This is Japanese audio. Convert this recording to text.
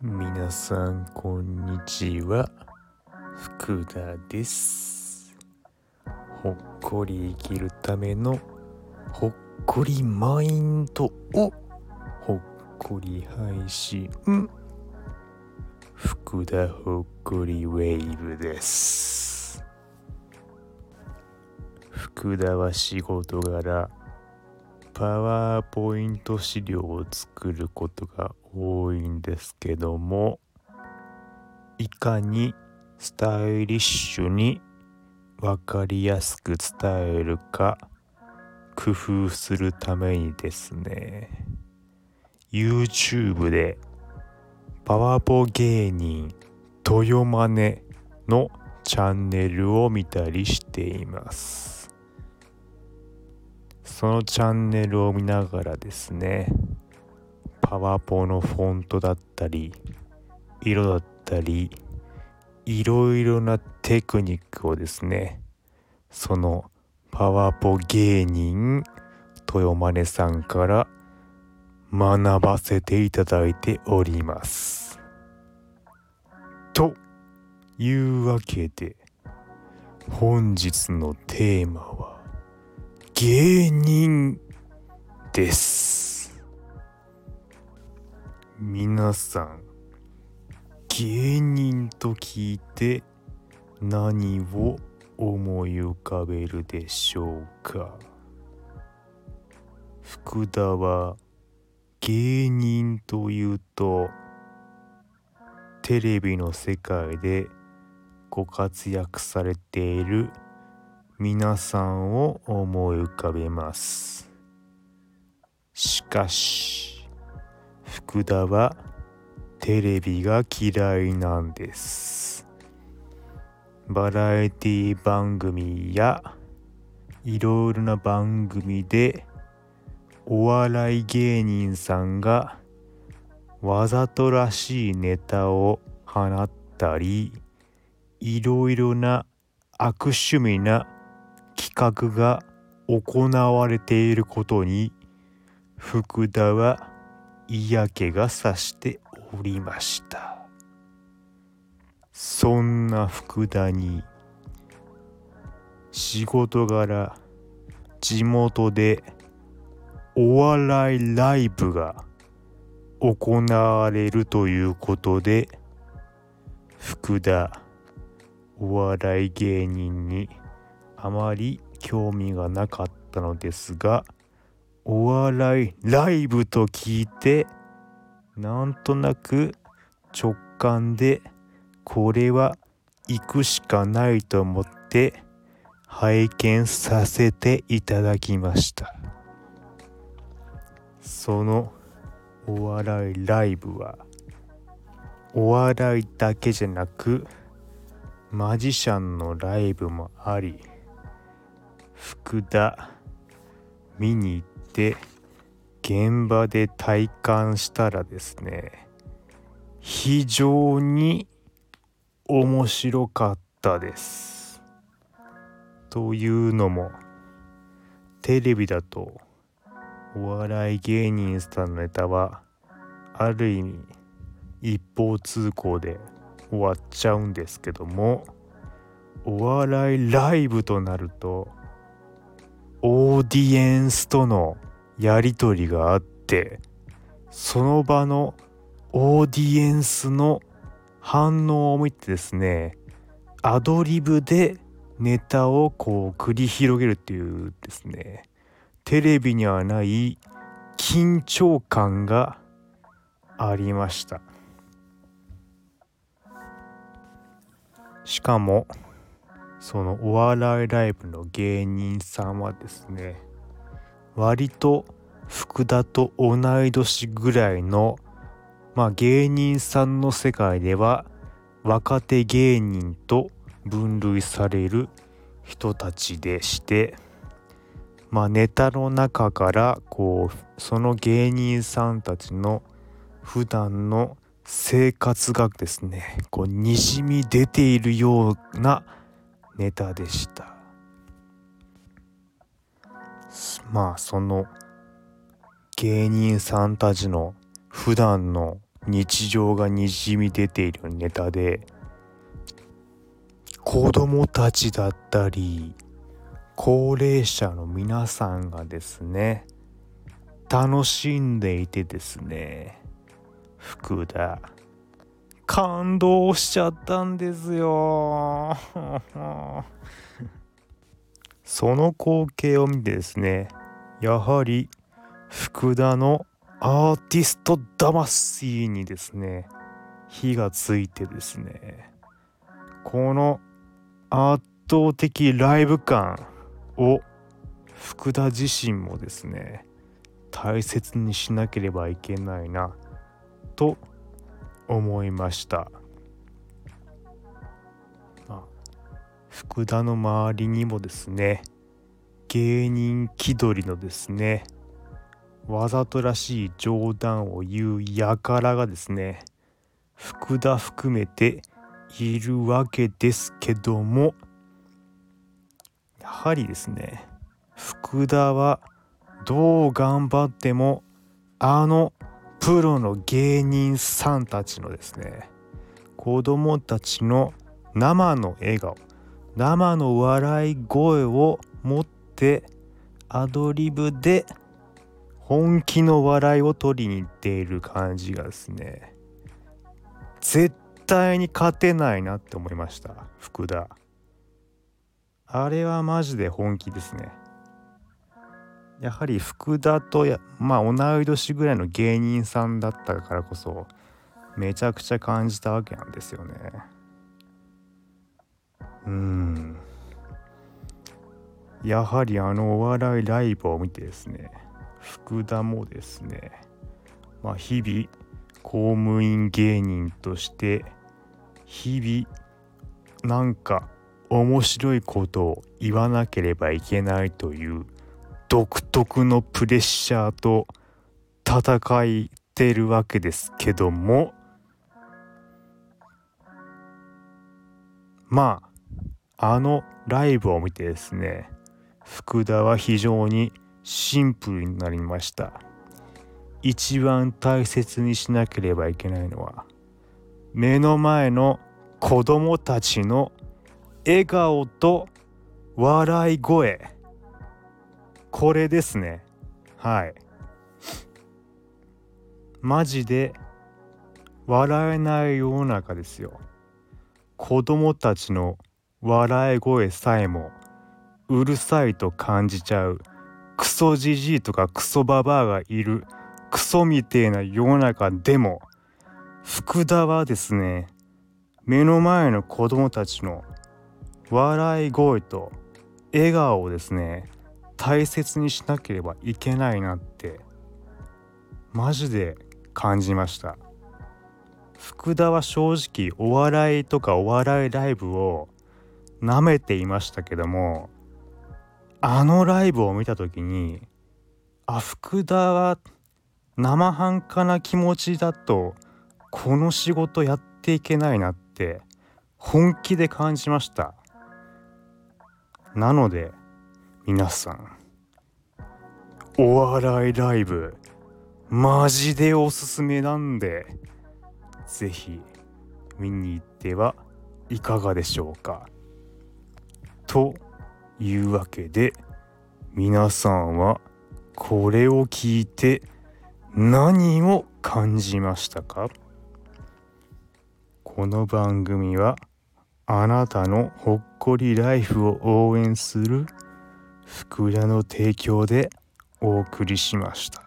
皆さんこんにちは。福田です。ほっこり生きるためのほっこりマインドをほっこり配信。福田ほっこりウェーブです。福田は仕事柄パワーポイント資料を作ることが多いんですけどもいかにスタイリッシュに分かりやすく伝えるか工夫するためにですね。YouTube でパワポ芸人豊マネのチャンネルを見たりしています。そのチャンネルを見ながらですねパワポのフォントだったり色だったりいろいろなテクニックをですねそのパワポ芸人豊真根さんから学ばせていただいております。というわけで本日のテーマは芸人です。皆さん芸人と聞いて何を思い浮かべるでしょうか？福田は芸人というとテレビの世界でご活躍されている皆さんを思い浮かべます。しかし福田はテレビが嫌いなんです。バラエティ番組やいろいろな番組でお笑い芸人さんがわざとらしいネタを放ったりいろいろな悪趣味な画が行われていることに福田は嫌気がさしておりました。そんな福田に仕事柄地元でお笑いライブが行われるということで福田お笑い芸人にあまり興味がなかったのですがお笑いライブと聞いてなんとなく直感でこれは行くしかないと思って拝見させていただきました。そのお笑いライブはお笑いだけじゃなくマジシャンのライブもあり福田見に行って現場で体感したらですね非常に面白かったです。というのもテレビだとお笑い芸人さんのネタはある意味一方通行で終わっちゃうんですけどもお笑いライブとなるとオーディエンスとのやり取りがあってその場のオーディエンスの反応を見てですねアドリブでネタをこう繰り広げるっていうですねテレビにはない緊張感がありました。しかもそのお笑いライブの芸人さんはですね割と福田と同い年ぐらいのまあ芸人さんの世界では若手芸人と分類される人たちでしてまあネタの中からこうその芸人さんたちの普段の生活がですねこうにじみ出ているようなネタでした。まあその芸人さんたちの普段の日常がにじみ出ているネタで子供たちだったり高齢者の皆さんがですね楽しんでいてですね福田感動しちゃったんですよ。その光景を見てですねやはり福田のアーティスト魂にですね火がついてですねこの圧倒的ライブ感を福田自身もですね大切にしなければいけないなと思いました、まあ、福田の周りにもですね芸人気取りのですねわざとらしい冗談を言う輩がですね福田含めているわけですけどもやはりですね福田はどう頑張ってもあのプロの芸人さんたちのですね子供たちの生の笑顔生の笑い声を持ってアドリブで本気の笑いを取りに行っている感じがですね絶対に勝てないなって思いました。福田。あれはマジで本気ですね。やはり福田とやまあ同い年ぐらいの芸人さんだったからこそめちゃくちゃ感じたわけなんですよね。うん。やはりあのお笑いライブを見てですね福田もですねまあ日々公務員芸人として日々なんか面白いことを言わなければいけないという独特のプレッシャーと戦いてるわけですけどもまああのライブを見てですね福田は非常にシンプルになりました。一番大切にしなければいけないのは目の前の子供たちの笑顔と笑い声。これですね。はい。マジで笑えない世の中ですよ。子供たちの笑い声さえもうるさいと感じちゃう。クソじじいとかクソババアがいる。クソみてえな世の中でも福田はですね目の前の子供たちの笑い声と笑顔をですね。大切にしなければいけないなってマジで感じました。福田は正直お笑いとかお笑いライブを舐めていましたけどもあのライブを見た時にあ福田は生半可な気持ちだとこの仕事やっていけないなって本気で感じました。なので皆さんお笑いライブ。マジでおすすめなんで是非見に行ってはいかがでしょうか。というわけで皆さんはこれを聞いて何を感じましたか？この番組はあなたのほっこりライフを応援する福田の提供でお送りしました。